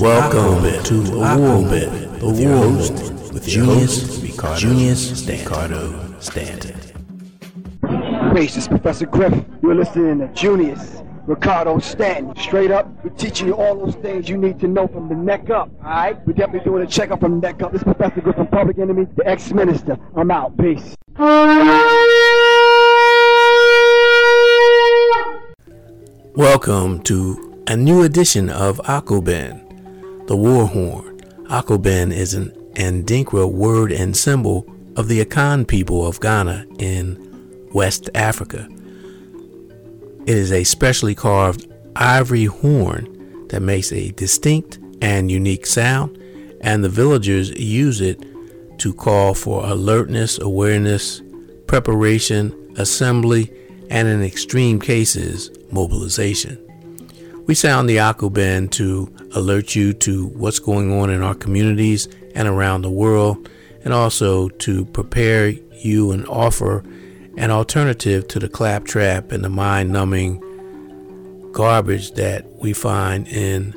Welcome to Aquabit, the host with Junius, Junius Ricardo Stanton. Bass, this is Professor Griff. You're listening to Junius Ricardo Stanton. Straight up, we're teaching you all those things you need to know from the neck up. Alright? We're definitely doing a checkup from the neck up. This is Professor Griff from Public Enemy, the ex-minister. I'm out. Peace. Welcome to a new edition of Akoben, the war horn. Akoben is an Adinkra word and symbol of the Akan people of Ghana in West Africa. It is a specially carved ivory horn that makes a distinct and unique sound, and the villagers use it to call for alertness, awareness, preparation, assembly, and in extreme cases, mobilization. We sound the Akoben to alert you to what's going on in our communities and around the world, and also to prepare you and offer an alternative to the claptrap and the mind numbing garbage that we find in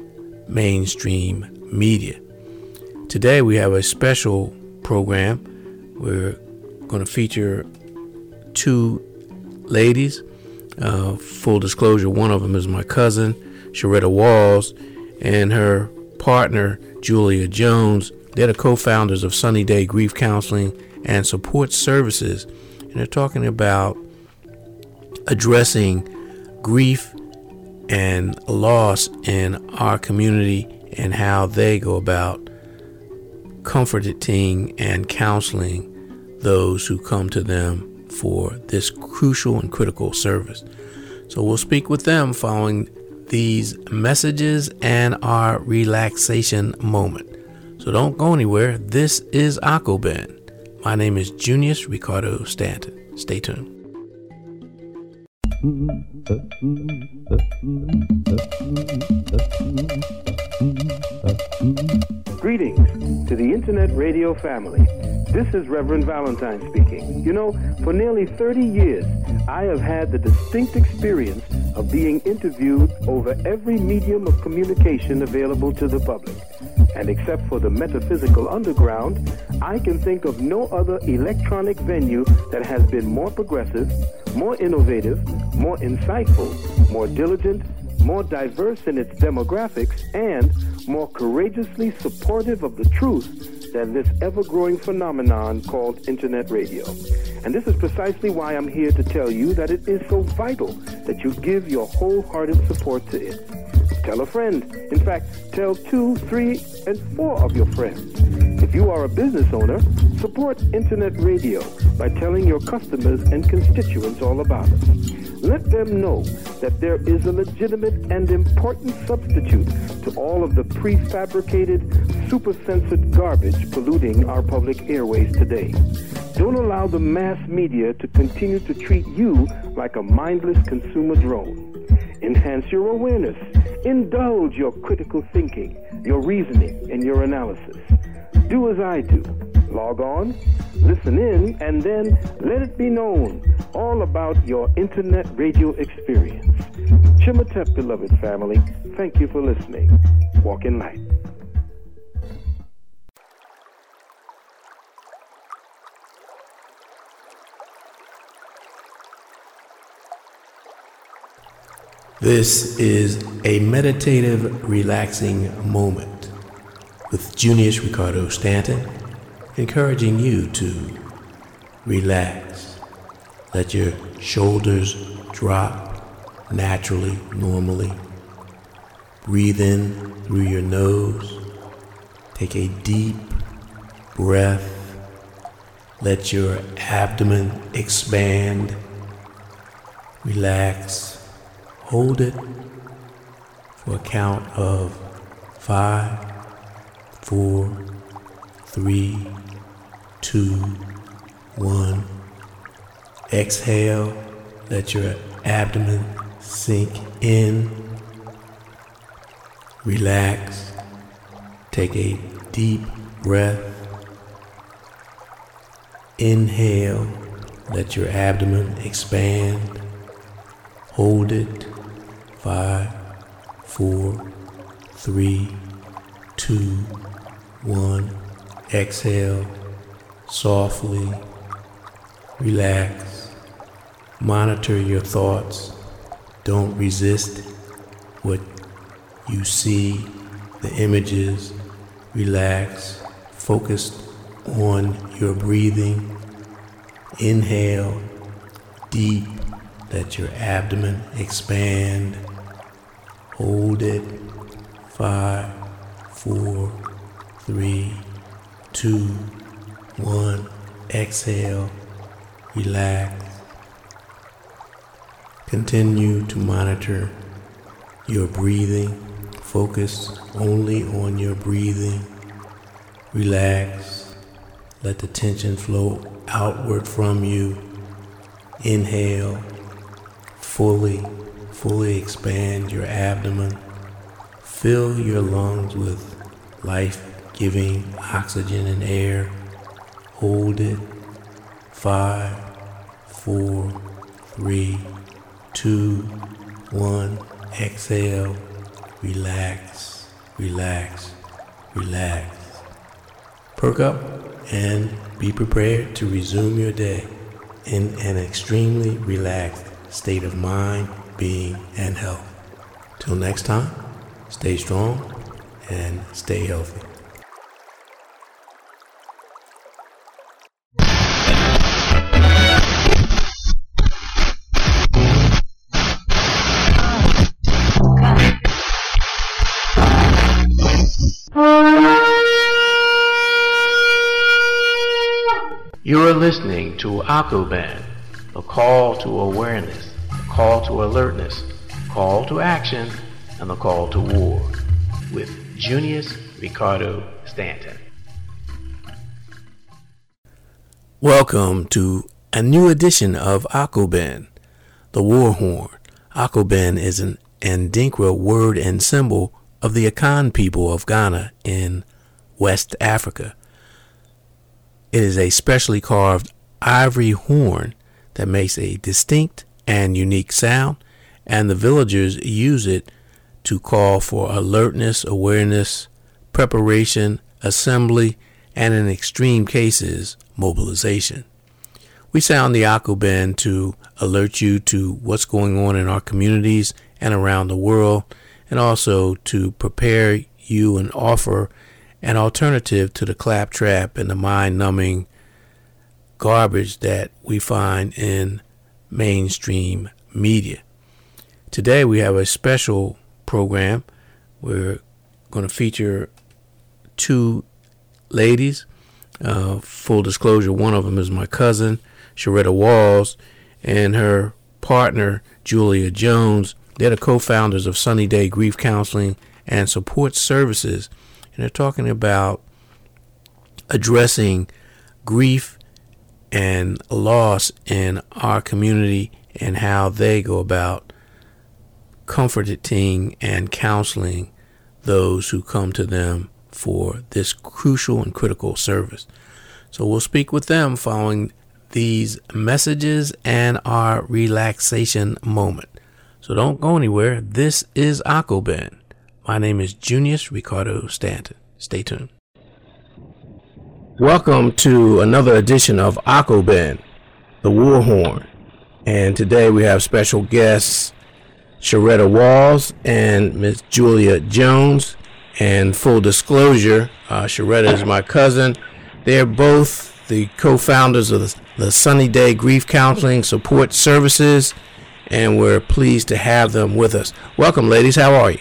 mainstream media. Today we have a special program. We're going to feature two ladies. Uh, full disclosure, one of them is my cousin, Sharetta Walls, and her partner, Julia Jones. They're the co founders of Sunny Day Grief Counseling and Support Services. And they're talking about addressing grief and loss in our community and how they go about comforting and counseling those who come to them for this crucial and critical service. So we'll speak with them following these messages and our relaxation moment. So don't go anywhere. This is Akoben. My name is Junius Ricardo Stanton. Stay tuned. Greetings to the Internet Radio family. This is Reverend Valentine speaking. You know, for nearly 30 years, I have had the distinct experience of being interviewed over every medium of communication available to the public. And except for the metaphysical underground, I can think of no other electronic venue that has been more progressive, more innovative, more insightful, more diligent, more diverse in its demographics, and more courageously supportive of the truth than this ever-growing phenomenon called internet radio. And this is precisely why I'm here to tell you that it is so vital that you give your wholehearted support to it. Tell a friend. In fact, tell two, three, and four of your friends. If you are a business owner, support internet radio by telling your customers and constituents all about it. Let them know that there is a legitimate and important substitute to all of the prefabricated, super-censored garbage polluting our public airways today. Don't allow the mass media to continue to treat you like a mindless consumer drone. Enhance your awareness. Indulge your critical thinking, your reasoning, and your analysis. Do as I do. Log on, listen in, and then let it be known all about your internet radio experience. Chimatep, beloved family, thank you for listening. Walk in light. This is a meditative, relaxing moment with Junius Ricardo Stanton, encouraging you to relax. Let your shoulders drop naturally, normally. Breathe in through your nose. Take a deep breath. Let your abdomen expand. Relax hold it for a count of five, four, three, two, one. Exhale, let your abdomen sink in. Relax. Take a deep breath. Inhale, let your abdomen expand. Hold it five, four, three, two, one. Exhale softly. Relax. Monitor your thoughts. Don't resist what you see, the images. Relax. Focus on your breathing. Inhale deep. Let your abdomen expand. Hold it. Five, four, three, two, one. Exhale. Relax. Continue to monitor your breathing. Focus only on your breathing. Relax. Let the tension flow outward from you. Inhale. Fully, fully expand your abdomen. Fill your lungs with life giving oxygen and air. Hold it. Five, four, three, two, one. Exhale. Relax, relax, relax. Perk up and be prepared to resume your day in an extremely relaxed state of mind, being, and health. Till next time, stay strong and stay healthy. You are listening to Akoben, a call to awareness, a call to alertness, a call to action, and the call to war with Junius Ricardo Stanton. Welcome to a new edition of Akoben, the war horn. Akoben is an Adinkra word and symbol of the Akan people of Ghana in West Africa. It is a specially carved ivory horn that makes a distinct and unique sound, and the villagers use it to call for alertness, awareness, preparation, assembly, and in extreme cases, mobilization. We sound the Akoben to alert you to what's going on in our communities and around the world, and also to prepare you and offer an alternative to the claptrap and the mind numbing garbage that we find in mainstream media. Today we have a special program. We're going to feature two ladies. Uh, full disclosure, one of them is my cousin, Sharetta Walls, and her partner, Julia Jones. They're the co founders of Sunny Day Grief Counseling and Support Services and they're talking about addressing grief and loss in our community and how they go about comforting and counseling those who come to them for this crucial and critical service. So we'll speak with them following these messages and our relaxation moment. So don't go anywhere. This is Akoben. My name is Junius Ricardo Stanton. Stay tuned. Welcome to another edition of Akoben, the War Horn. And today we have special guests Sharetta Walls and Miss Julia Jones. And full disclosure, uh, Sharetta is my cousin. They're both the co founders of the Sunny Day Grief Counseling Support Services, and we're pleased to have them with us. Welcome, ladies. How are you?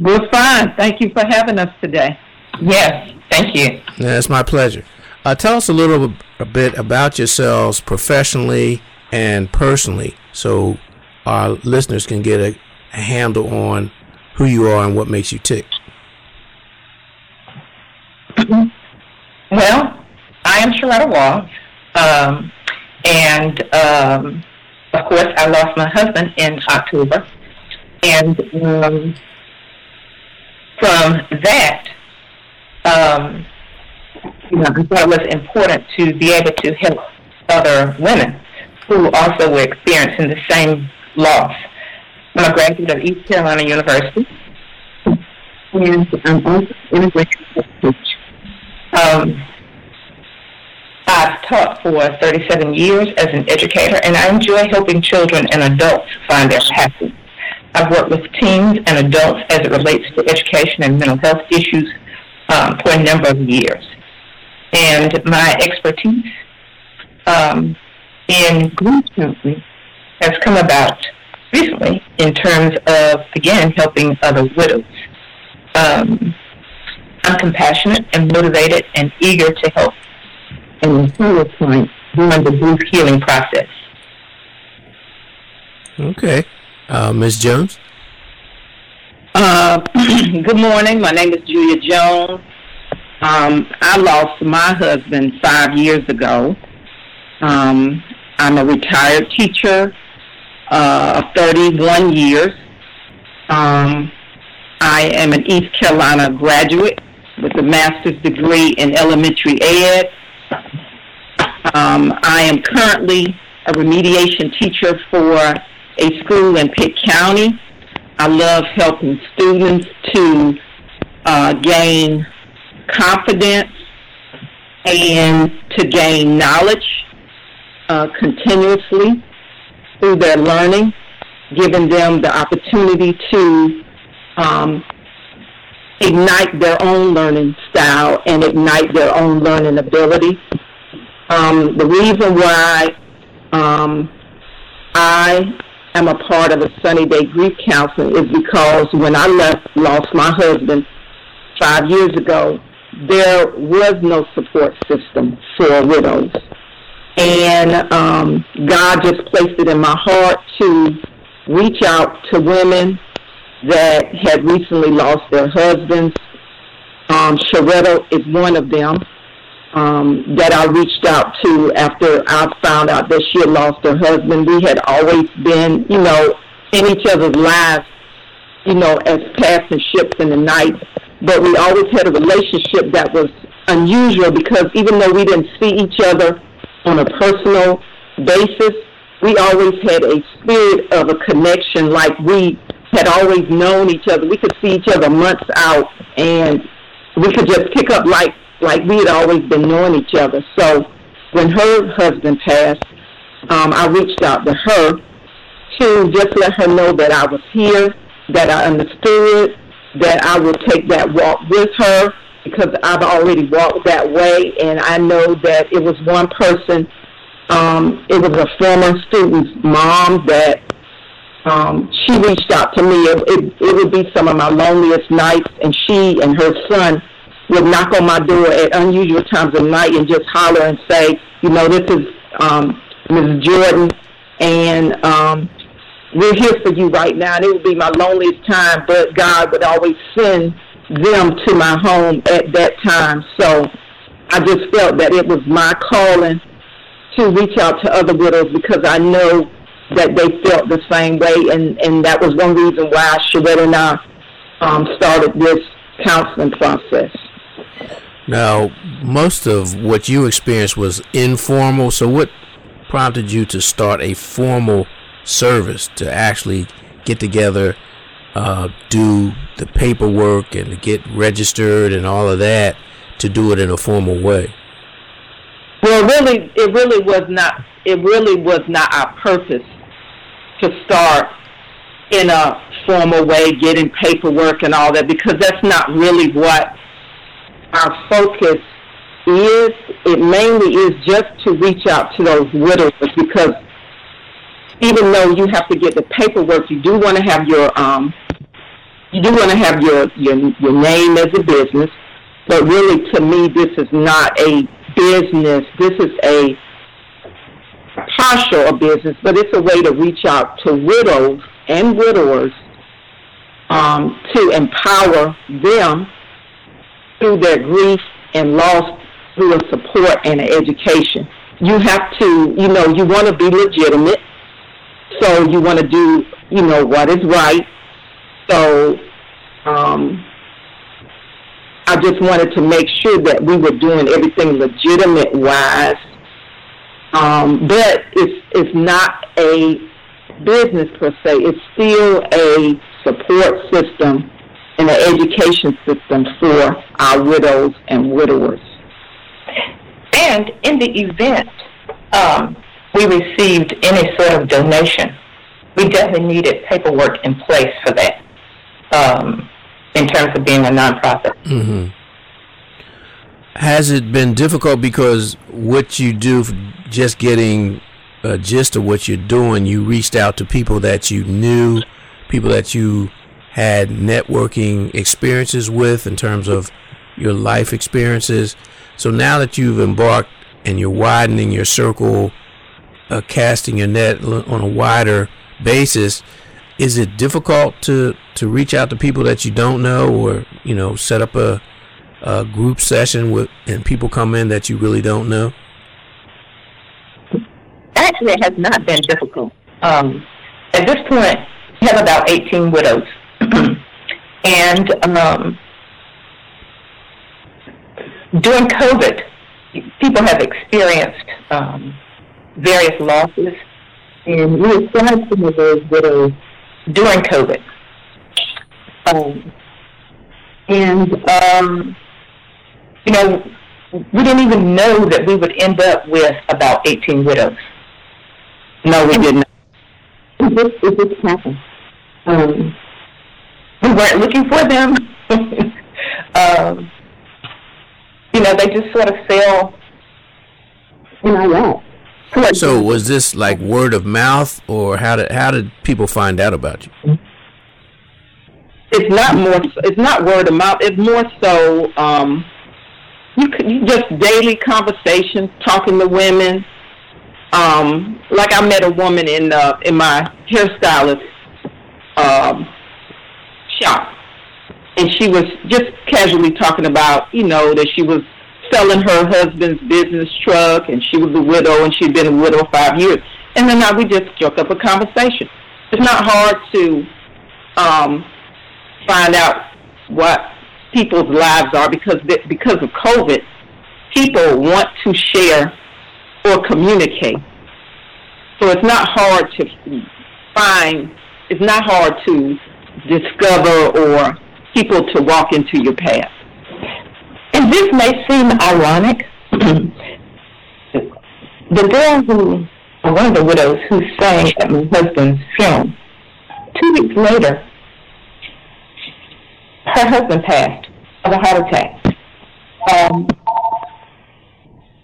We're fine. Thank you for having us today. Yes, thank you. Yeah, it's my pleasure. Uh, tell us a little a bit about yourselves professionally and personally so our listeners can get a, a handle on who you are and what makes you tick. well, I am Sharetta Walls, um, and um, of course, I lost my husband in October, and um, from that, um, you know, I thought it was important to be able to help other women who also were experiencing the same loss. I'm a graduate of East Carolina University, and I'm also integration coach. Um, I've taught for 37 years as an educator, and I enjoy helping children and adults find their happiness. I've worked with teens and adults as it relates to education and mental health issues um, for a number of years. And my expertise um, in grief counseling has come about recently in terms of, again, helping other widows. Um, I'm compassionate and motivated and eager to help and inspire clients during the grief healing process. Okay. Uh, Ms. Jones? Uh, good morning. My name is Julia Jones. Um, I lost my husband five years ago. Um, I'm a retired teacher uh, of 31 years. Um, I am an East Carolina graduate with a master's degree in elementary ed. Um, I am currently a remediation teacher for a school in Pitt County. I love helping students to uh, gain confidence and to gain knowledge uh, continuously through their learning, giving them the opportunity to um, ignite their own learning style and ignite their own learning ability. Um, the reason why um, I am a part of a Sunny Day Grief Counseling is because when I left, lost my husband five years ago, there was no support system for widows. And um, God just placed it in my heart to reach out to women that had recently lost their husbands. Um, Sharetta is one of them um, that I reached out to after I found out that she had lost her husband. We had always been, you know, in each other's lives, you know, as passing ships in the night. But we always had a relationship that was unusual because even though we didn't see each other on a personal basis, we always had a spirit of a connection like we had always known each other. We could see each other months out and we could just pick up like like we had always been knowing each other. So when her husband passed, um, I reached out to her to just let her know that I was here, that I understood, that I would take that walk with her because I've already walked that way, and I know that it was one person. Um, it was a former student's mom that um, she reached out to me. It, it, it would be some of my loneliest nights, and she and her son would knock on my door at unusual times of night and just holler and say, you know, this is um, Mrs. Jordan, and um, we're here for you right now. And it would be my loneliest time, but God would always send them to my home at that time. So I just felt that it was my calling to reach out to other widows because I know that they felt the same way, and, and that was one reason why Sharetta and I um, started this counseling process. Now, most of what you experienced was informal. So, what prompted you to start a formal service to actually get together, uh, do the paperwork, and to get registered and all of that to do it in a formal way? Well, really, it really was not. It really was not our purpose to start in a formal way, getting paperwork and all that, because that's not really what our focus is. It mainly is just to reach out to those widowers because even though you have to get the paperwork, you do want to have your um, you do want to have your, your your name as a business. But really, to me, this is not a business. This is a partial a business, but it's a way to reach out to widows and widowers um, to empower them through their grief and loss through a support and an education. You have to, you know, you want to be legitimate, so you want to do, you know, what is right. So um, I just wanted to make sure that we were doing everything legitimate wise um, but it's it's not a business per se. It's still a support system in the education system for our widows and widowers. And in the event um, we received any sort of donation, we definitely needed paperwork in place for that um, in terms of being a nonprofit. Mm-hmm. Has it been difficult because what you do, just getting a gist of what you're doing, you reached out to people that you knew, people that you had networking experiences with in terms of your life experiences. So now that you've embarked and you're widening your circle, uh, casting your net on a wider basis, is it difficult to to reach out to people that you don't know, or you know, set up a, a group session with and people come in that you really don't know? Actually, it has not been difficult. Um, at this point, we have about 18 widows and um, during COVID, people have experienced um, various losses, and we acquired some of those widows during COVID. Um, and, um, you know, we didn't even know that we would end up with about 18 widows. No, we didn't. It just, it just happened. Um, we weren't looking for them. um, you know, they just sort of fell in our lap. So was this like word of mouth, or how did how did people find out about you? It's not more. It's not word of mouth. It's more so. Um, you could you just daily conversations, talking to women. Um, like I met a woman in uh, in my hairstylist um, shop, and she was just casually talking about, you know, that she was selling her husband's business truck, and she was a widow, and she'd been a widow five years. And then now we just struck up a conversation. It's not hard to um, find out what people's lives are because because of COVID, people want to share or communicate. So it's not hard to find. It's not hard to discover or people to walk into your path. And this may seem ironic. the girl who, one of the widows who sang at my husband's funeral, two weeks later, her husband passed of a heart attack. Um,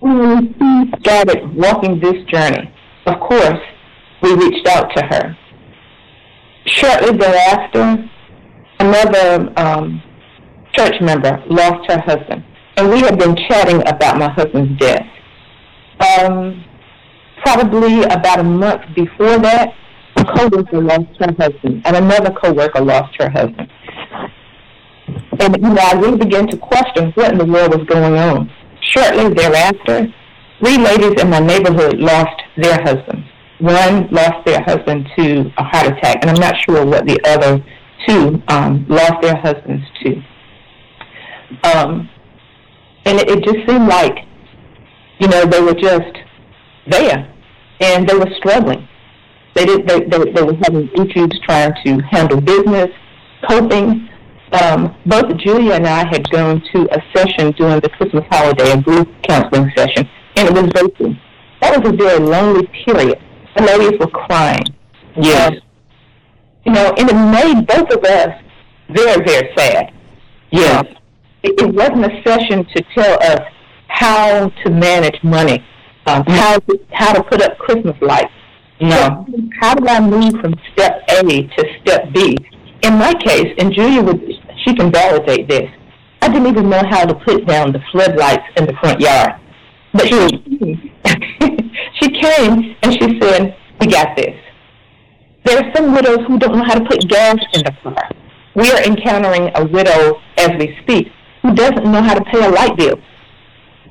we started walking this journey, of course, we reached out to her Shortly thereafter, another um, church member lost her husband, and we had been chatting about my husband's death. Um, probably about a month before that, a coworker lost her husband, and another coworker lost her husband. And you know, I really began to question what in the world was going on. Shortly thereafter, three ladies in my neighborhood lost their husbands. One lost their husband to a heart attack, and I'm not sure what the other two um, lost their husbands to. Um, and it, it just seemed like, you know, they were just there, and they were struggling. They did. They, they, they were having issues trying to handle business, coping. Um, both Julia and I had gone to a session during the Christmas holiday, a group counseling session, and it was virtual. That was a very lonely period the ladies were crying. Yes. you know, and it made both of us very, very sad. Yes. It, it wasn't a session to tell us how to manage money, um, how to, how to put up Christmas lights. No. How do I move from step A to step B? In my case, and Julia would, she can validate this. I didn't even know how to put down the floodlights in the front yard. But she, she came and she said, we got this. There are some widows who don't know how to put gas in the car. We are encountering a widow as we speak who doesn't know how to pay a light bill.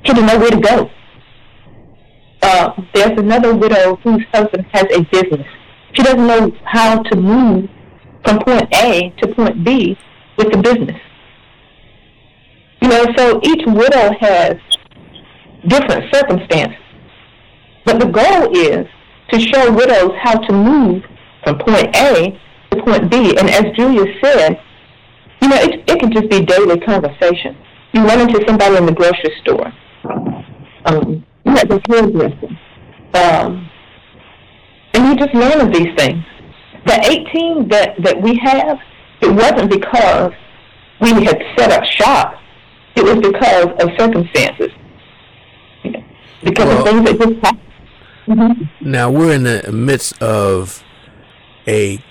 She doesn't know where to go. Uh, there's another widow whose husband has a business. She doesn't know how to move from point A to point B with the business. You know, so each widow has different circumstances. But the goal is to show widows how to move from point A to point B. And as Julia said, You know, it, it can just be daily conversation. You run into somebody in the grocery store. Um, you have the hairdresser. Um, and you just learn of these things. The 18 that, that we have, it wasn't because we had set up shop. It was because of circumstances. Because well, of things that just happened. Mm-hmm. Now we're in the midst of a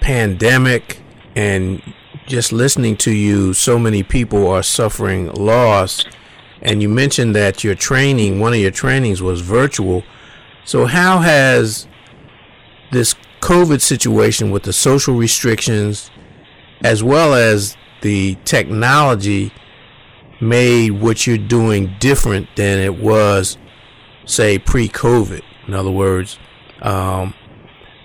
pandemic and just listening to you, so many people are suffering loss. And you mentioned that your training, one of your trainings was virtual. So, how has this COVID situation with the social restrictions as well as the technology made what you're doing different than it was, say, pre COVID? In other words, um,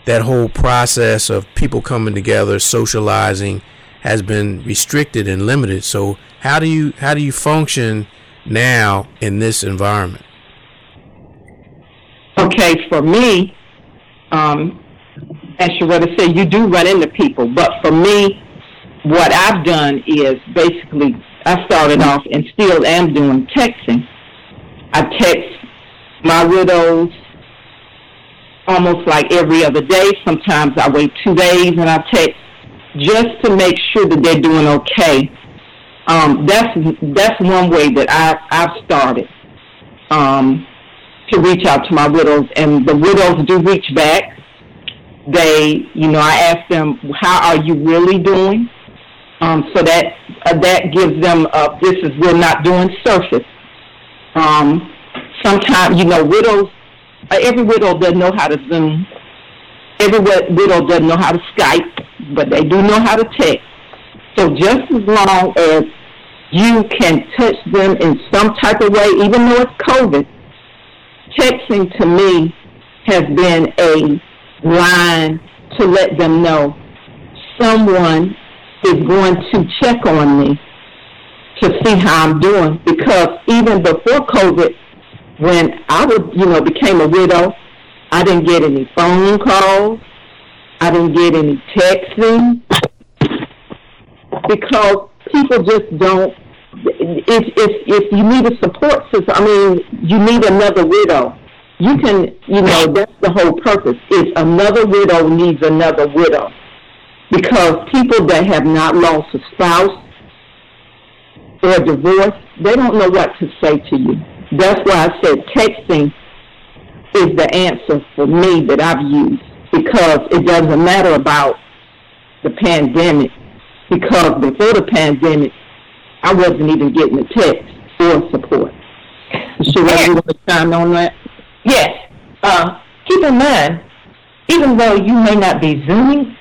that whole process of people coming together, socializing, has been restricted and limited. So how do you how do you function now in this environment? Okay, for me, um, as Sharetta said, you do run into people, but for me, what I've done is basically I started off and still am doing texting. I text my widows almost like every other day. Sometimes I wait two days and I text just to make sure that they're doing okay. Um, that's that's one way that I I've started um, to reach out to my widows, and the widows do reach back. They, you know, I ask them, "How are you really doing?" Um, so that uh, that gives them uh, this is we're not doing surface. Um, sometimes, you know, widows. Uh, every widow doesn't know how to Zoom. Every widow doesn't know how to Skype but they do know how to text. So just as long as you can touch them in some type of way, even though it's COVID, texting to me has been a line to let them know someone is going to check on me to see how I'm doing. Because even before COVID, when I was, you know, became a widow, I didn't get any phone calls. I didn't get any texting because people just don't. If if if you need a support system, I mean, you need another widow. You can, you know, that's the whole purpose. Is another widow needs another widow because people that have not lost a spouse or divorce, they don't know what to say to you. That's why I said texting is the answer for me that I've used because it doesn't matter about the pandemic. Because before the pandemic, I wasn't even getting a text or support. Should I want to chime on that? Yes. Uh, keep in mind, even though you may not be Zooming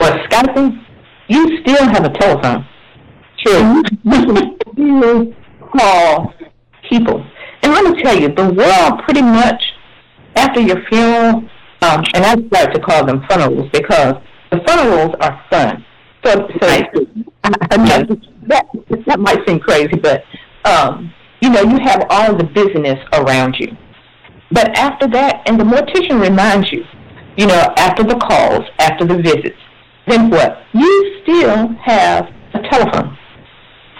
or Skyping, you still have a telephone. True. you call people. And let me tell you, the world pretty much, after your funeral, um, and I like to call them funerals because the funerals are fun. So, so I, I know that that might seem crazy, but um, you know, you have all the business around you. But after that, and the mortician reminds you, you know, after the calls, after the visits, then what? You still have a telephone.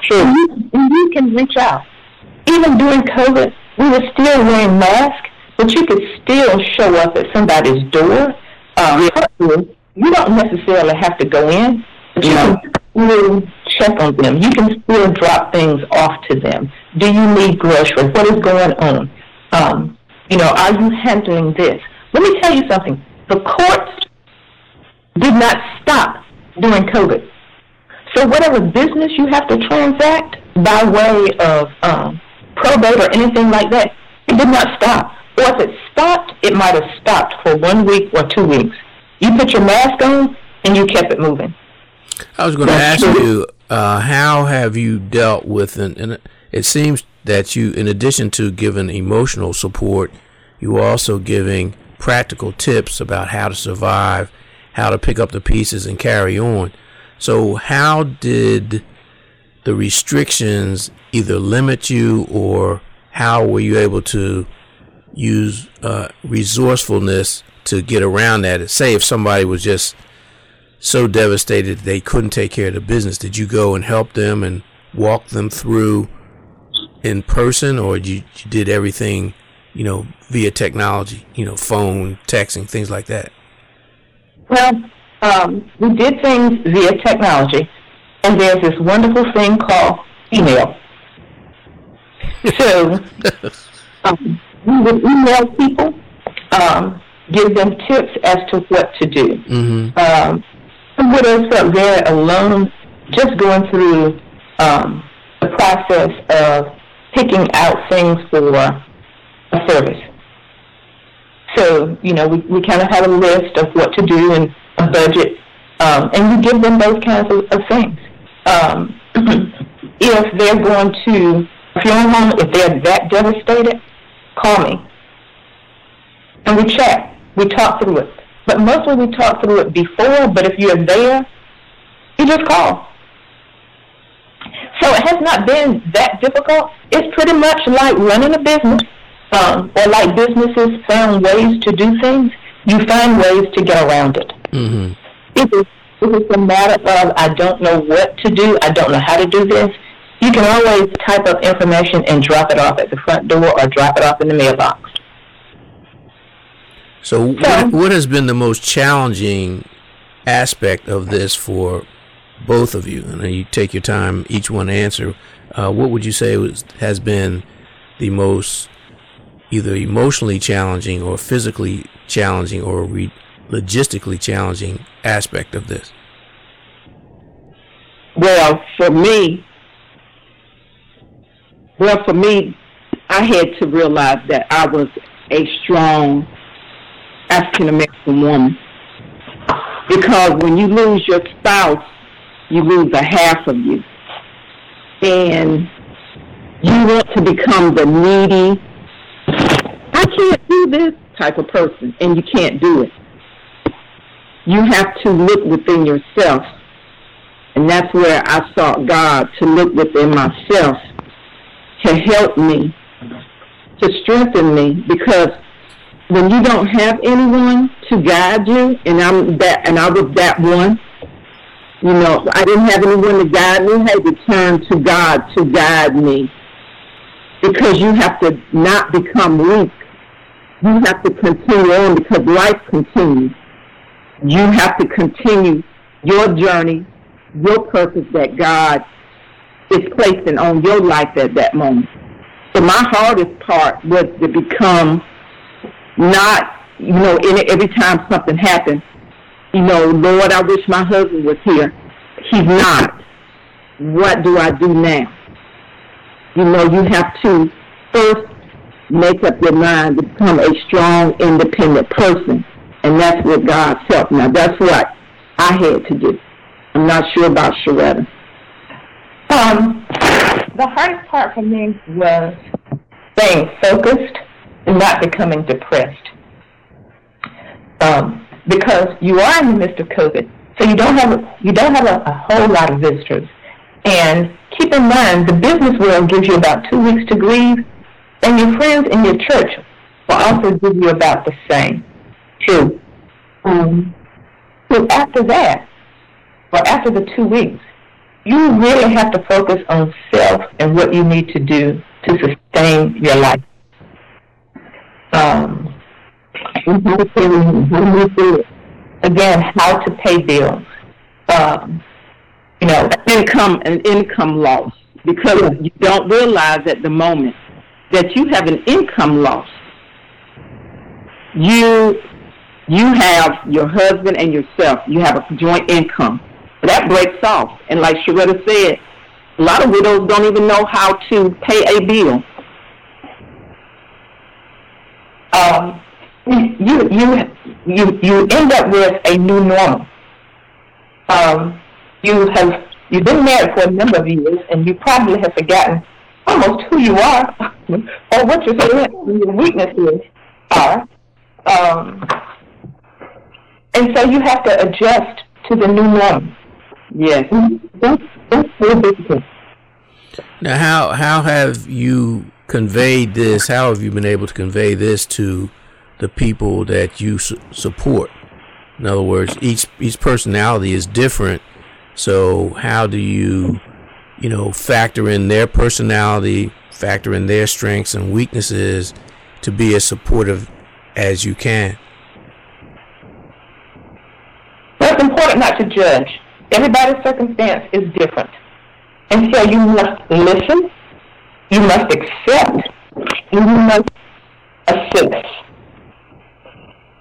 Sure. And you, and you can reach out. Even during COVID, we were still wearing masks but you could still show up at somebody's door. Um, you don't necessarily have to go in, but you can still check on them. You can still drop things off to them. Do you need groceries? What is going on? Um, you know, are you handling this? Let me tell you something. The courts did not stop during COVID. So whatever business you have to transact by way of um, probate or anything like that, it did not stop. Or if it stopped, it might have stopped for one week or two weeks. You put your mask on and you kept it moving. I was going to ask you, uh, how have you dealt with, and, and it seems that you, in addition to giving emotional support, you are also giving practical tips about how to survive, how to pick up the pieces and carry on. So, how did the restrictions either limit you or how were you able to use uh, resourcefulness to get around that. Say if somebody was just so devastated they couldn't take care of the business, did you go and help them and walk them through in person, or you, you did everything, you know, via technology, you know, phone, texting, things like that? Well, um, we did things via technology, and there's this wonderful thing called email. So um, we would email people, um, give them tips as to what to do. Mm-hmm. Um, some widows felt very alone, just going through um, the process of picking out things for a service. So, you know, we, we kind of have a list of what to do and a budget, um, and you give them those kinds of, of things. Um, if they're going to funeral home, if they're that devastated, call me. And we chat. We talk through it. But mostly we talk through it before, but if you're there, you just call. So it has not been that difficult. It's pretty much like running a business, um, or like businesses found ways to do things. You find ways to get around it. Mm-hmm. If it's, if it's a matter of I don't know what to do, I don't know how to do this, you can always type up information and drop it off at the front door or drop it off in the mailbox. So, what, what has been the most challenging aspect of this for both of you? And you take your time, each one answer. Uh, what would you say was, has been the most either emotionally challenging or physically challenging or re- logistically challenging aspect of this? Well, for me, well, for me, I had to realize that I was a strong African American woman. Because when you lose your spouse, you lose a half of you. And you want to become the needy, I can't do this type of person, and you can't do it. You have to look within yourself. And that's where I sought God to look within myself to help me, to strengthen me, because when you don't have anyone to guide you, and I'm that, and I was that one. You know, I didn't have anyone to guide me. I had to turn to God to guide me, because you have to not become weak. You have to continue on because life continues. You have to continue your journey, your purpose that God is placing on your life at that moment. So my hardest part was to become not, you know, every time something happened, you know, Lord, I wish my husband was here. He's not. What do I do now? You know, you have to first make up your mind to become a strong, independent person. And that's what God's help. Now, that's what I had to do. I'm not sure about Sharetta. Um, the hardest part for me was staying focused and not becoming depressed. Um, because you are in the midst of COVID, so you don't have you don't have a, a whole lot of visitors. And keep in mind, the business world gives you about two weeks to grieve, and your friends in your church will also give you about the same. True. Um, so after that, or after the two weeks, you really have to focus on self and what you need to do to sustain your life. Um, and how to pay, how to move through it. Again, how to pay bills. Um, you know, income and income loss because you don't realize at the moment that you have an income loss. You you have your husband and yourself. You have a joint income. That breaks off. And like Sharetta said, a lot of widows don't even know how to pay a bill. um, you you you you end up with a new normal. Um, you have you've been married for a number of years, and you probably have forgotten almost who you are or what your strengths and your weaknesses are. Um, and so you have to adjust to the new normal. Yes. Mm-hmm. That's, that's very difficult. Now, how how have you conveyed this? How have you been able to convey this to the people that you su- support? In other words, each each personality is different. So how do you, you know, factor in their personality, factor in their strengths and weaknesses to be as supportive as you can? Well, it's important not to judge. Everybody's circumstance is different. And so you must listen, you must accept, you must assist.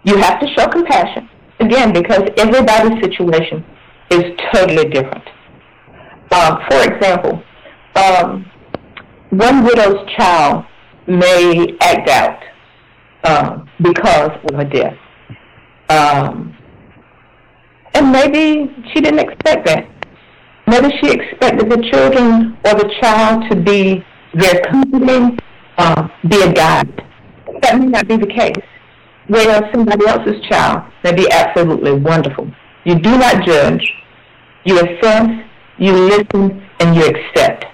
You have to show compassion, again, because everybody's situation is totally different. Um, for example, um, one widow's child may act out um, because of a death. Um, and maybe she didn't expect that. Maybe she expected the children or the child to be very comforting, uh, be a guide. That may not be the case. Whereas somebody else's child may be absolutely wonderful. You do not judge. You assess, you listen, and you accept.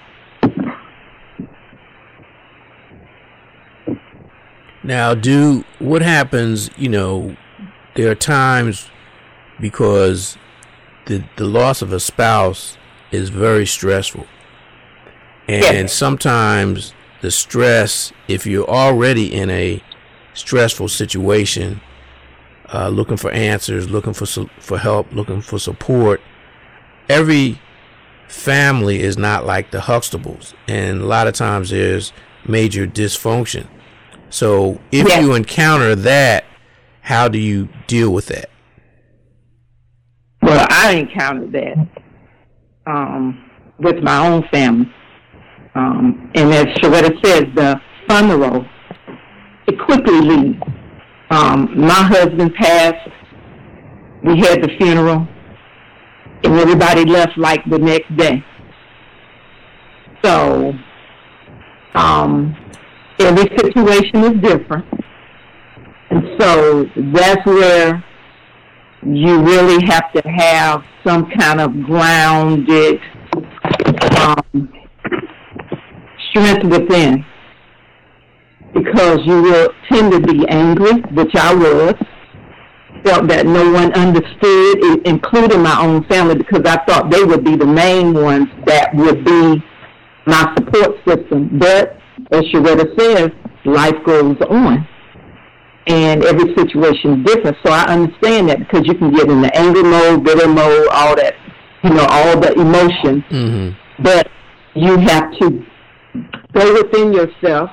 Now, do what happens, you know, there are times because the the loss of a spouse is very stressful. And Yes. sometimes the stress, if you're already in a stressful situation, uh, looking for answers, looking for for help, looking for support, every family is not like the Huxtables, and a lot of times there's major dysfunction. So if Yes. you encounter that, how do you deal with that? Well, I encountered that um, with my own family. Um, and as Sharetta says, the funeral, it quickly leaves. Um, my husband passed. We had the funeral. And everybody left like the next day. So, um, every situation is different. And so that's where you really have to have some kind of grounded um, strength within because you will tend to be angry, which I was, felt that no one understood, including my own family, because I thought they would be the main ones that would be my support system. But as Sharetta says, life goes on and every situation is different. So I understand that because you can get in the anger mode, bitter mode, all that, you know, all the emotion. Mm-hmm. But you have to go within yourself,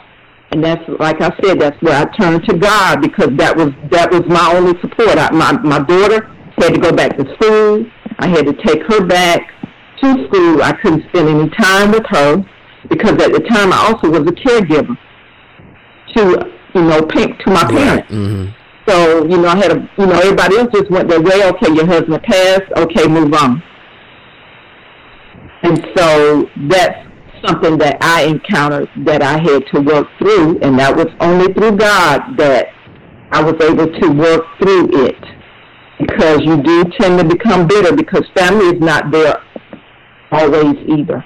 and that's like I said, that's where I turned to God because that was that was my only support. I, my my daughter had to go back to school. I had to take her back to school. I couldn't spend any time with her because at the time I also was a caregiver to you know pa- to my parents. Mm-hmm. So, you know, I had a, you know, everybody else just went their way. Okay, your husband passed. Okay, move on. And so that's something that I encountered that I had to work through, and that was only through God that I was able to work through it. Because you do tend to become bitter because family is not there always either.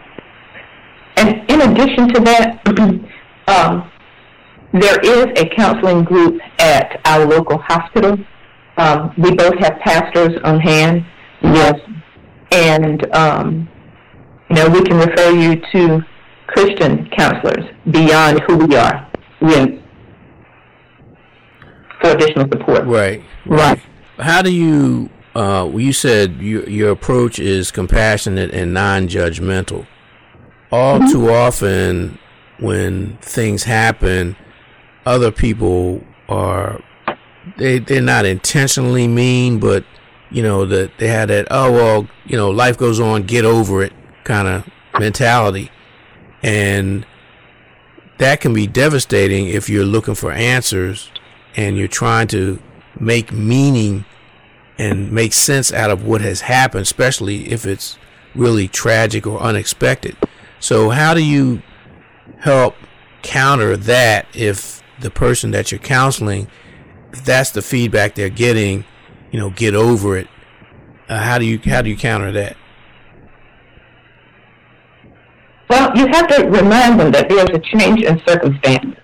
And in addition to that, um, there is a counseling group at our local hospital. Um, we both have pastors on hand. Yes. And, um, you know, we can refer you to Christian counselors beyond who we are. Yes. For additional support. Right. Right. How do you? Uh, you said your your approach is compassionate and non-judgmental. All too often, when things happen, other people are they they're not intentionally mean, but you know that they had that oh well you know life goes on, get over it kind of mentality, and that can be devastating if you're looking for answers and you're trying to make meaning and make sense out of what has happened, especially if it's really tragic or unexpected. So, how do you help counter that if the person that you're counseling, if that's the feedback they're getting, you know, get over it? Uh, how do you how do you counter that? Well, you have to remind them that there's a change in circumstances.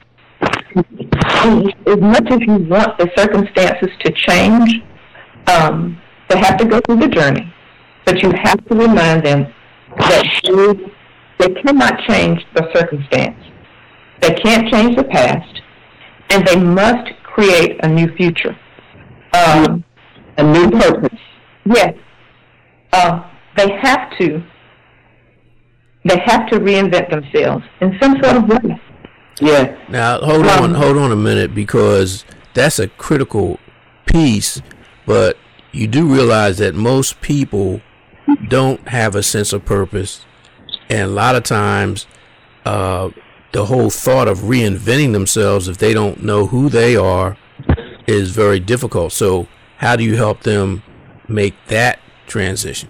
As much as you want the circumstances to change, um, They have to go through the journey, but you have to remind them that they, they cannot change the circumstance. They can't change the past, and they must create a new future. Um, a new purpose. Yes. Uh, they have to. They have to reinvent themselves in some sort of way. Yeah. Now hold on, hold on a minute because that's a critical piece, but you do realize that most people don't have a sense of purpose, and a lot of times, uh, the whole thought of reinventing themselves if they don't know who they are is very difficult. So, how do you help them make that transition?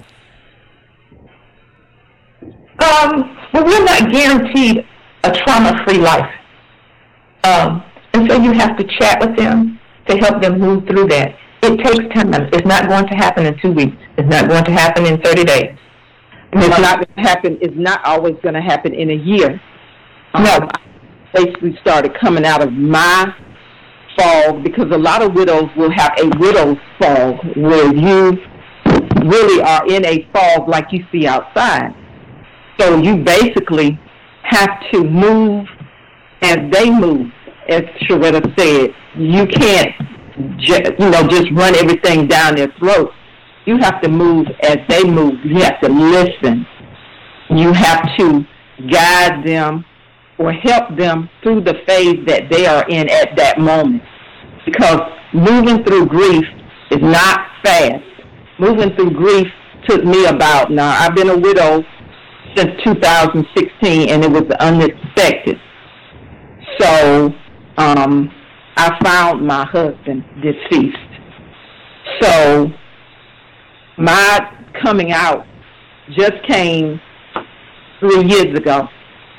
Um, well, we're not guaranteed a trauma-free life. Um, and so you have to chat with them to help them move through that. It takes time. It's not going to happen in two weeks. It's not going to happen in 30 days. it's not going to happen. It's not always going to happen in a year. No, um, basically started coming out of my fog because a lot of widows will have a widow's fog where you really are in a fog like you see outside. So you basically have to move as they move. As Sharetta said, you can't, ju- you know, just run everything down their throat. You have to move as they move. You have to listen. You have to guide them or help them through the phase that they are in at that moment. Because moving through grief is not fast. Moving through grief took me about, now I've been a widow since 2016 and it was unexpected. So um, I found my husband deceased. So my coming out just came three years ago,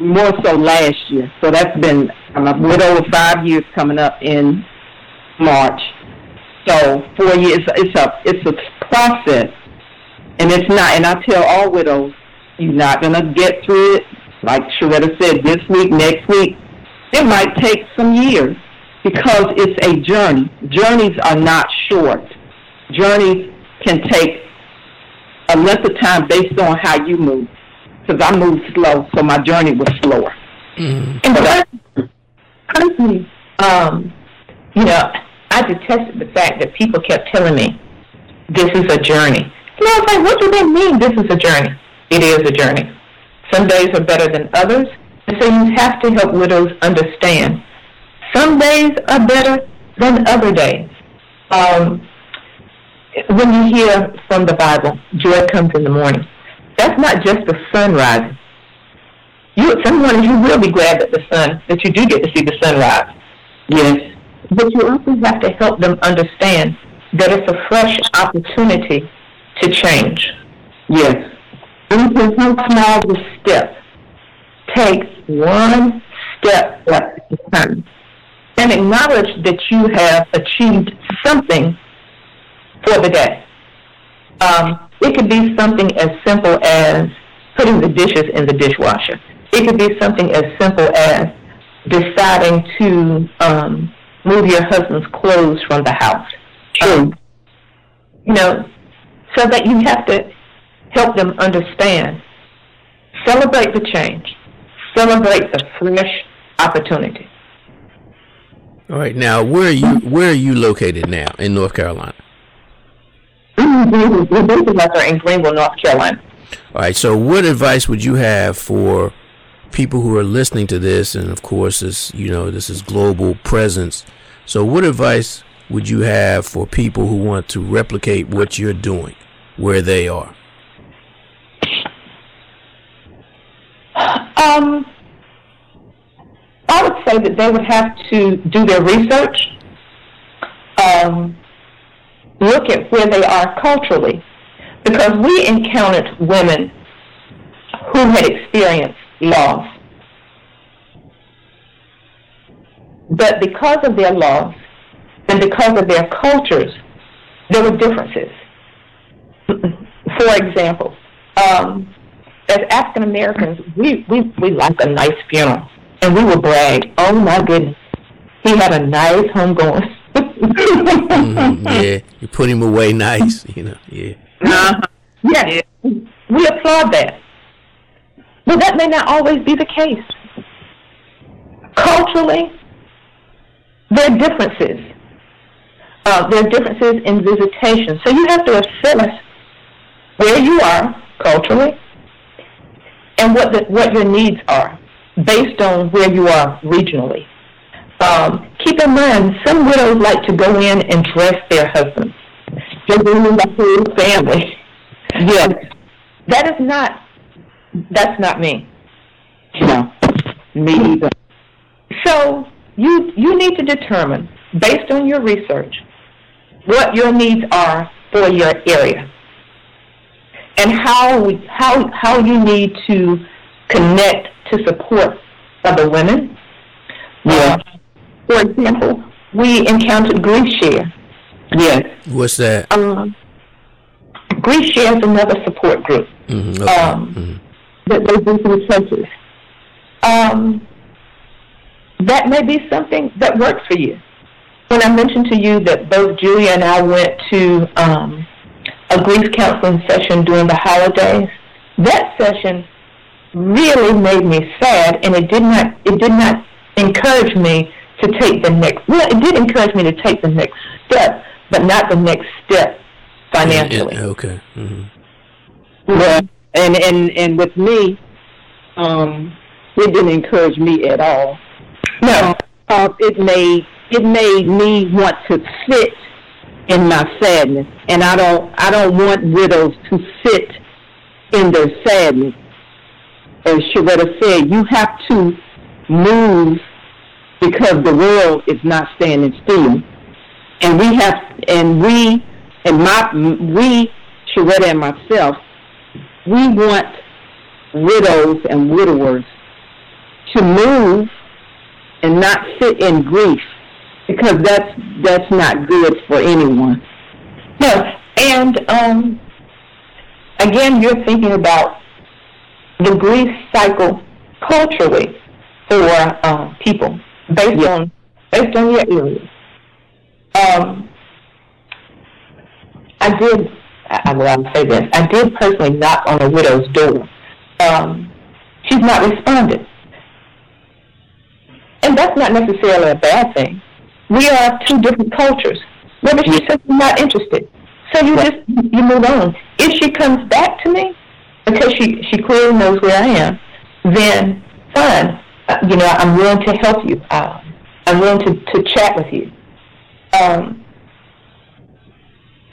more so last year. So that's been, a widow of five years coming up in March. So four years, it's a, it's a process. And it's not, and I tell all widows, you're not to get through it. Like Sharetta said, this week, next week, it might take some years because it's a journey. Journeys are not short. Journeys can take a length of time based on how you move. Because I moved slow, so my journey was slower. Mm-hmm. And personally, um, you know, I detested the fact that people kept telling me, this is a journey. And I was like, what do they mean this is a journey? It is a journey. Some days are better than others, and so you have to help widows understand. Some days are better than other days. Um, when you hear from the Bible, joy comes in the morning. That's not just the sun rising. You, some you will be glad that the sun, that you do get to see the sunrise. Yes. But you also have to help them understand that it's a fresh opportunity to change. Yes. Into how small the step. Take one step at a time and acknowledge that you have achieved something for the day. Um, it could be something as simple as putting the dishes in the dishwasher. It could be something as simple as deciding to um, move your husband's clothes from the house. True. Um, you know, so that you have to help them understand. Celebrate the change. Celebrate the fresh opportunity. All right. Now, where are you? Where are you located now in North Carolina? Us are in Greenville, North Carolina. All right. So, what advice would you have for people who are listening to this? And of course, this you know this is global presence. So, what advice would you have for people who want to replicate what you're doing where they are? Um, I would say that they would have to do their research, um, look at where they are culturally, because we encountered women who had experienced loss. But because of their loss and because of their cultures, there were differences. For example, um, as African Americans, we, we, we like a nice funeral and we would brag, oh my goodness, he had a nice home going. mm-hmm, yeah, you put him away nice, you know. Yeah. Uh-huh. Yes, we applaud that. But that may not always be the case. Culturally, there are differences. Uh, there are differences in visitation. So you have to assess where you are culturally and what the, what your needs are based on where you are regionally. Um, keep in mind, some widows like to go in and dress their husbands. They bring in the whole family. Yes, that is not. That's not me. No, me either. So you you need to determine, based on your research, what your needs are for your area, and how how how you need to connect to support other women. Yeah. Uh, for example, we encountered grief share. Yes. What's that? Um, grief share is another support group Mm-hmm, okay. um, mhm. that they do through churches. Um, that may be something that works for you. When I mentioned to you that both Julia and I went to um, a grief counseling session during the holidays, that session really made me sad, and it did not it did not encourage me to take the next. Well, it did encourage me to take the next step, but not the next step financially. Yeah, okay. hmm Well, and and and with me, um, it didn't encourage me at all. No. Uh, it made it made me want to sit in my sadness, and I don't I don't want widows to sit in their sadness. As Sharetta said, you have to move because the world is not standing still, and we have and we and my we Sharetta and myself, we want widows and widowers to move and not sit in grief because that's that's not good for anyone. No, and um, again, you're thinking about the grief cycle culturally for uh, people based Yeah. on based on your area. Um, I did. I, I will I'll say this. I did personally knock on a widow's door. Um, she's not responded, and that's not necessarily a bad thing. We are two different cultures. Maybe she's simply not interested. So you just you move on. If she comes back to me because she she clearly knows where I am, then fine. You know, I'm willing to help you. Uh, I'm willing to, to chat with you. Um,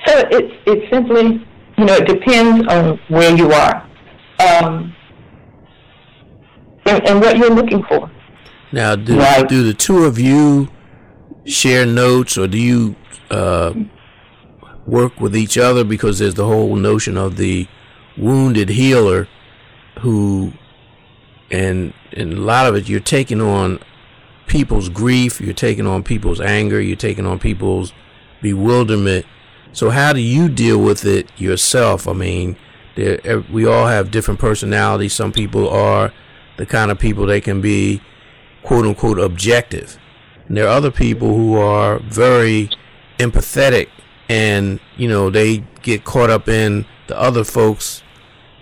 so it's it's simply you know it depends on where you are um, and, and what you're looking for. Now, do, Right. do the two of you share notes, or do you uh, work with each other? Because there's the whole notion of the wounded healer, who, and and a lot of it, you're taking on people's grief, you're taking on people's anger, you're taking on people's bewilderment. So, how do you deal with it yourself? I mean, we all have different personalities. Some people are the kind of people they can be quote unquote objective. And there are other people who are very empathetic and, you know, they get caught up in the other folks'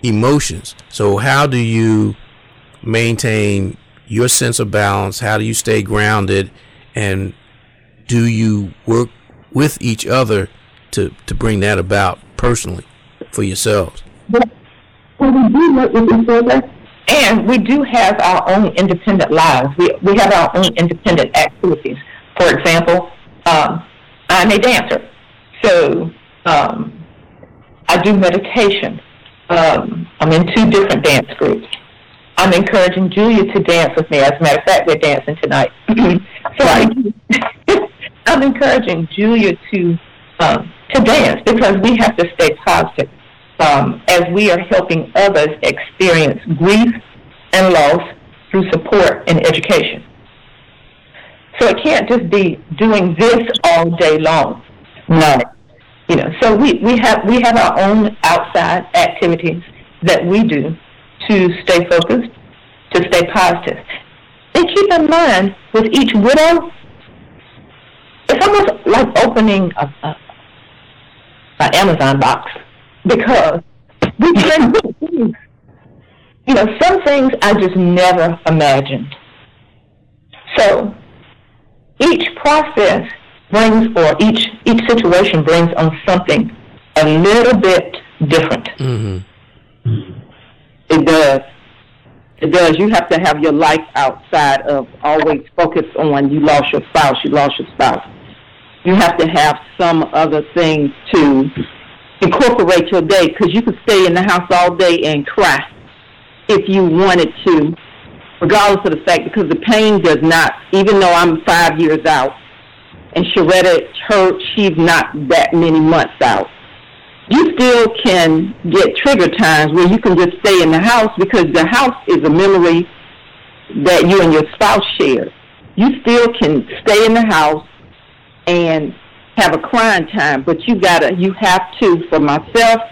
emotions. So, how do you maintain your sense of balance? How do you stay grounded? And do you work with each other to, to bring that about personally for yourselves? Well, we do work with each other, and we do have our own independent lives. We, we have our own independent activities. For example, um, I'm a dancer. So um, I do meditation. Um, I'm in two different dance groups. I'm encouraging Julia to dance with me. As a matter of fact, we're dancing tonight. so I, I'm encouraging Julia to um, to dance because we have to stay positive um, as we are helping others experience grief and loss through support and education. So it can't just be doing this all day long. No. You know, so we, we have we have our own outside activities that we do to stay focused, to stay positive. And keep in mind, with each widow, it's almost like opening a, a, a Amazon box because we can do You know, some things I just never imagined. So each process brings, or each each situation brings on something a little bit different. Mm-hmm. It does. It does. You have to have your life outside of always focus on you lost your spouse, you lost your spouse. You have to have some other things to incorporate your day because you could stay in the house all day and cry if you wanted to, regardless of the fact because the pain does not, even though I'm five years out and Sharetta, her, she's not that many months out you still can get trigger times where you can just stay in the house because the house is a memory that you and your spouse share. You still can stay in the house and have a crying time, but you gotta, you have to. For myself,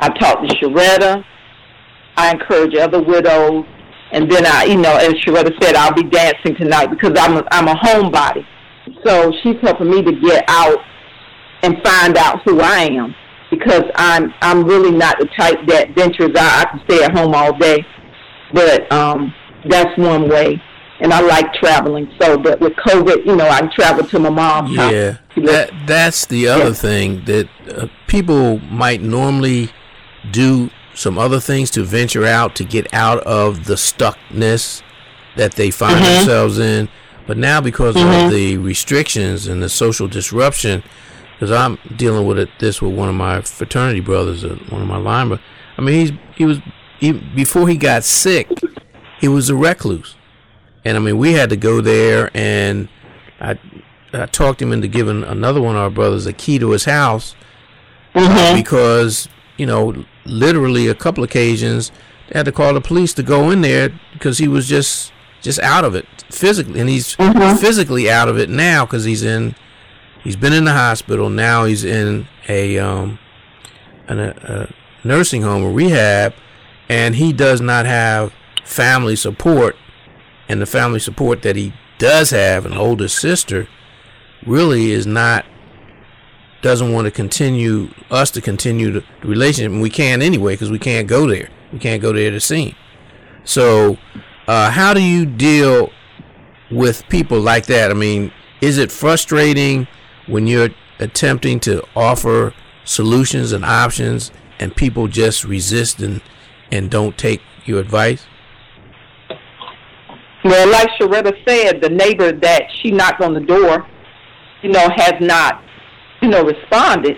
I talked to Sharetta. I encourage other widows, and then I, you know, as Sharetta said, I'll be dancing tonight because I'm a, I'm a homebody. So she's helping me to get out and find out who I am because I'm I'm really not the type that ventures out. I can stay at home all day, but um, that's one way. And I like traveling. So, but with COVID, you know, I travel to my mom's yeah, house. Yeah, that that's the other yeah. thing that uh, people might normally do some other things to venture out to get out of the stuckness that they find mm-hmm. themselves in. But now, because mm-hmm. of the restrictions and the social disruption, because I'm dealing with it, this with one of my fraternity brothers, uh, one of my linemen. I mean, he's he was he, before he got sick, he was a recluse, and I mean, we had to go there, and I I talked him into giving another one of our brothers a key to his house mm-hmm. because you know, literally a couple occasions they had to call the police to go in there because he was just just out of it physically, and he's mm-hmm. physically out of it now because he's in He's been in the hospital. Now he's in a um, in a, nursing home or rehab, and he does not have family support. And the family support that he does have, an older sister, really is not doesn't want to continue us to continue the, the relationship, and we can't anyway because we can't go there. We can't go there to see him. So, uh, how do you deal with people like that? I mean, is it frustrating when you're attempting to offer solutions and options and people just resist and, and don't take your advice? Well, like Sharetta said, the neighbor that she knocked on the door, you know, has not, you know, responded.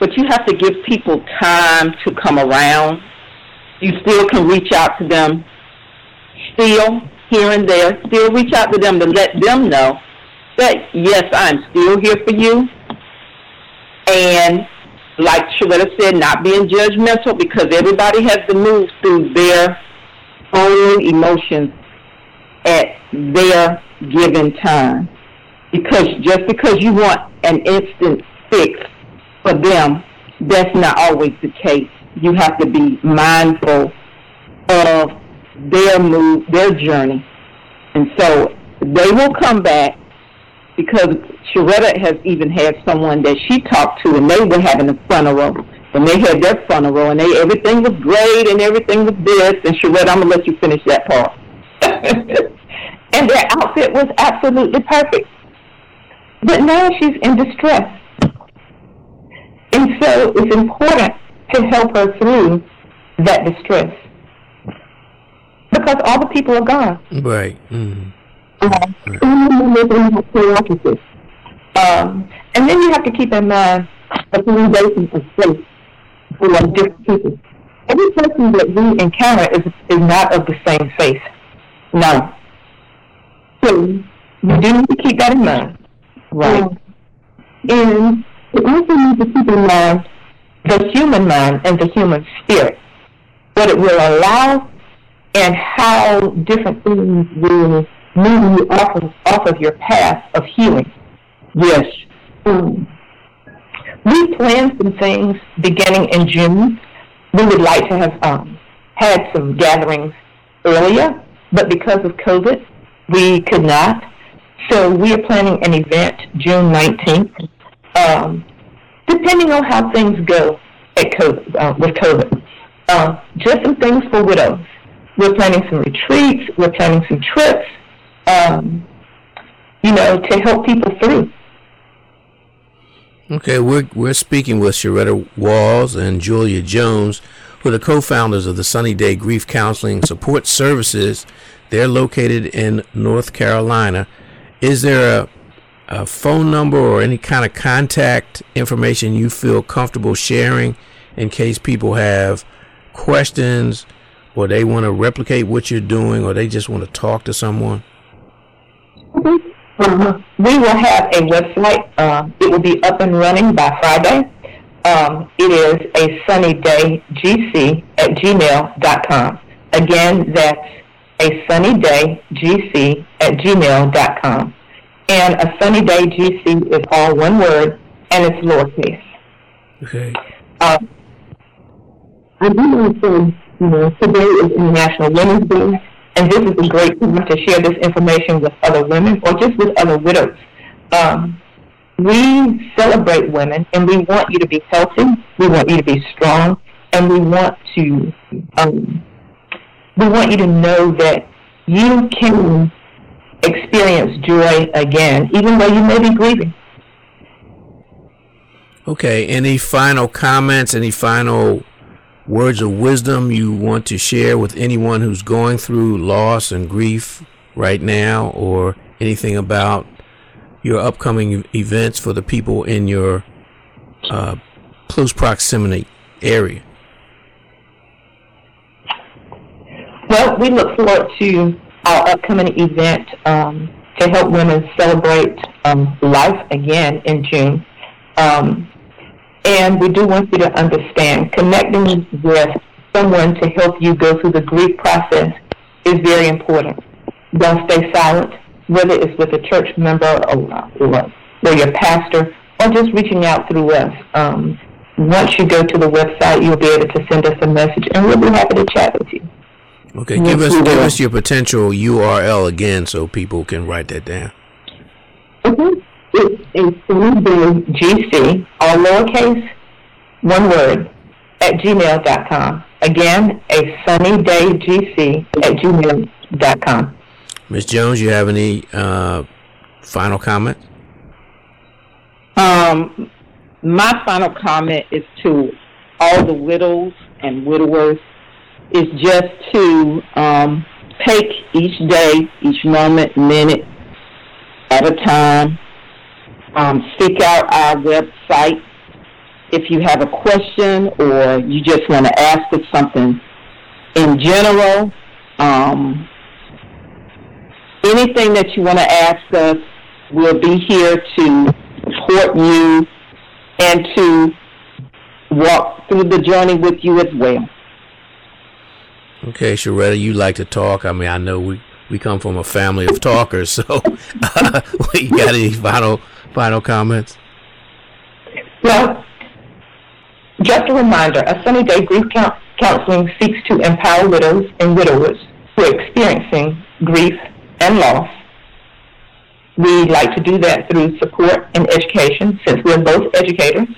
But you have to give people time to come around. You still can reach out to them, still here and there, still reach out to them to let them know yes, I'm still here for you. And like Sharetta said, not being judgmental because everybody has to move through their own emotions at their given time. Because just because you want an instant fix for them, that's not always the case. You have to be mindful of their move, their journey. And so they will come back because Sharetta has even had someone that she talked to, and they were having a funeral, and they had their funeral, and they everything was great, and everything was this. And Sharetta, I'm gonna let you finish that part. and their outfit was absolutely perfect, but now she's in distress, and so it's important to help her through that distress because all the people are gone. Right. Mm-hmm. Um, and then you have to keep in mind the foundation of faith for different people. Every person that we encounter is, is not of the same faith. No. So you do need to keep that in mind. Right. Um, and we also need to keep in mind the human mind and the human spirit, what it will allow and how different things will moving you off of, off of your path of healing. Yes. Um, we planned some things beginning in June. We would like to have um, had some gatherings earlier, but because of COVID, we could not. So we are planning an event June 19th, um, depending on how things go at COVID, uh, with COVID. Uh, just some things for widows. We're planning some retreats. We're planning some trips, um, you know, to help people through. Okay, we're, we're speaking with Sharetta Walls and Julia Jones, who are the co-founders of the Sunny Day Grief Counseling Support Services. They're located in North Carolina. Is there a, a phone number or any kind of contact information you feel comfortable sharing in case people have questions or they want to replicate what you're doing or they just want to talk to someone? Uh, we will have a website. Uh, it will be up and running by Friday. Um, it is a sunnydaygc at gmail.com. Again, that's a sunnydaygc at gmail.com. And a sunny day GC is all one word and it's lowercase. Okay. Uh, I do want to you know, today is International Women's Day, and this is a great time to share this information with other women or just with other widows. Um, we celebrate women, and we want you to be healthy. We want you to be strong, and we want to um, we want you to know that you can experience joy again, even though you may be grieving. Okay. Any final comments? Any final words of wisdom you want to share with anyone who's going through loss and grief right now, or anything about your upcoming events for the people in your uh, close proximity area? Well, we look forward to our upcoming event um, to help women celebrate um, life again in June. Um, and we do want you to understand connecting with someone to help you go through the grief process is very important. Don't stay silent, whether it's with a church member or, or, or your pastor, or just reaching out through us. Um, once you go to the website, you'll be able to send us a message, and we'll be happy to chat with you. Okay, give us give us your potential URL again so people can write that down. Okay. It's a GC, all lowercase, one word, at gmail.com. Again, a sunny day GC at gmail.com. Ms. Jones, you have any uh, final comment? Um, my final comment is to all the widows and widowers is just to um, take each day, each moment, minute at a time um, seek out our website if you have a question or you just want to ask us something in general. Um, anything that you want to ask us, we'll be here to support you and to walk through the journey with you as well. Okay, Sharetta, you like to talk. I mean, I know we, we come from a family of talkers, so uh, you got any final final comments? Well, just a reminder, a Sunny Day Grief Counseling seeks to empower widows and widowers who are experiencing grief and loss. We like to do that through support and education since we're both educators.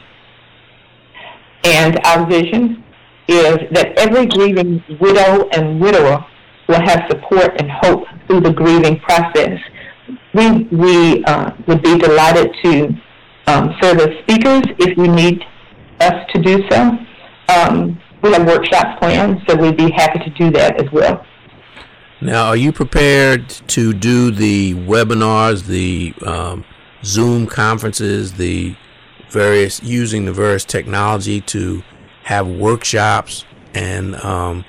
And our vision is that every grieving widow and widower will have support and hope through the grieving process we, we uh, would be delighted to um, serve as speakers if you need us to do so. Um, we have workshops planned, so we'd be happy to do that as well. Now, are you prepared to do the webinars, the um, Zoom conferences, the various using the various technology to have workshops and um,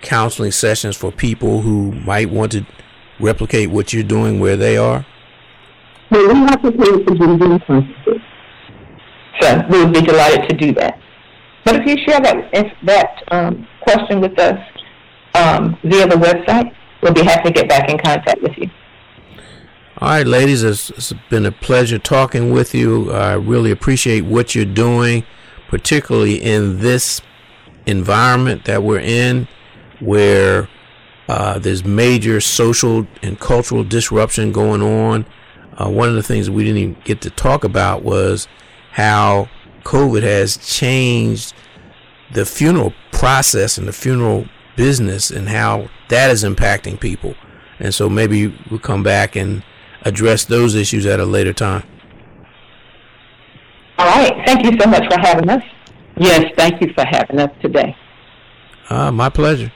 counseling sessions for people who might want to replicate what you're doing where they are? Well, we have to pay for Zoom conferences. So we would be delighted to do that. But if you share that if that um, question with us um, via the website, we'll be happy to get back in contact with you. All right, ladies, it's, it's been a pleasure talking with you. I really appreciate what you're doing, particularly in this environment that we're in, where uh, there's major social and cultural disruption going on. uh, one of the things we didn't even get to talk about was how COVID has changed the funeral process and the funeral business and how that is impacting people. And so maybe we'll come back and address those issues at a later time. All right. Thank you so much for having us. Yes, thank you for having us today. Ah, my pleasure.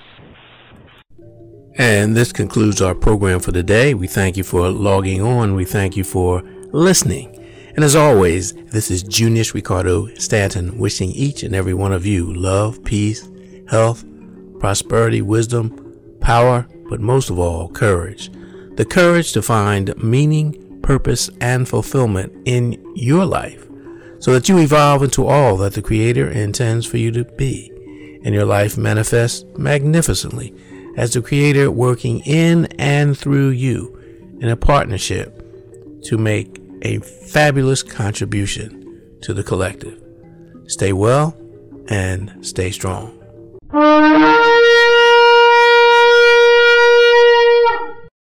And this concludes our program for today. We thank you for logging on. We thank you for listening. And as always, this is Junius Ricardo Stanton wishing each and every one of you love, peace, health, prosperity, wisdom, power, but most of all, courage. The courage to find meaning, purpose, and fulfillment in your life so that you evolve into all that the Creator intends for you to be, and your life manifests magnificently as the Creator working in and through you in a partnership to make a fabulous contribution to the collective. Stay well and stay strong.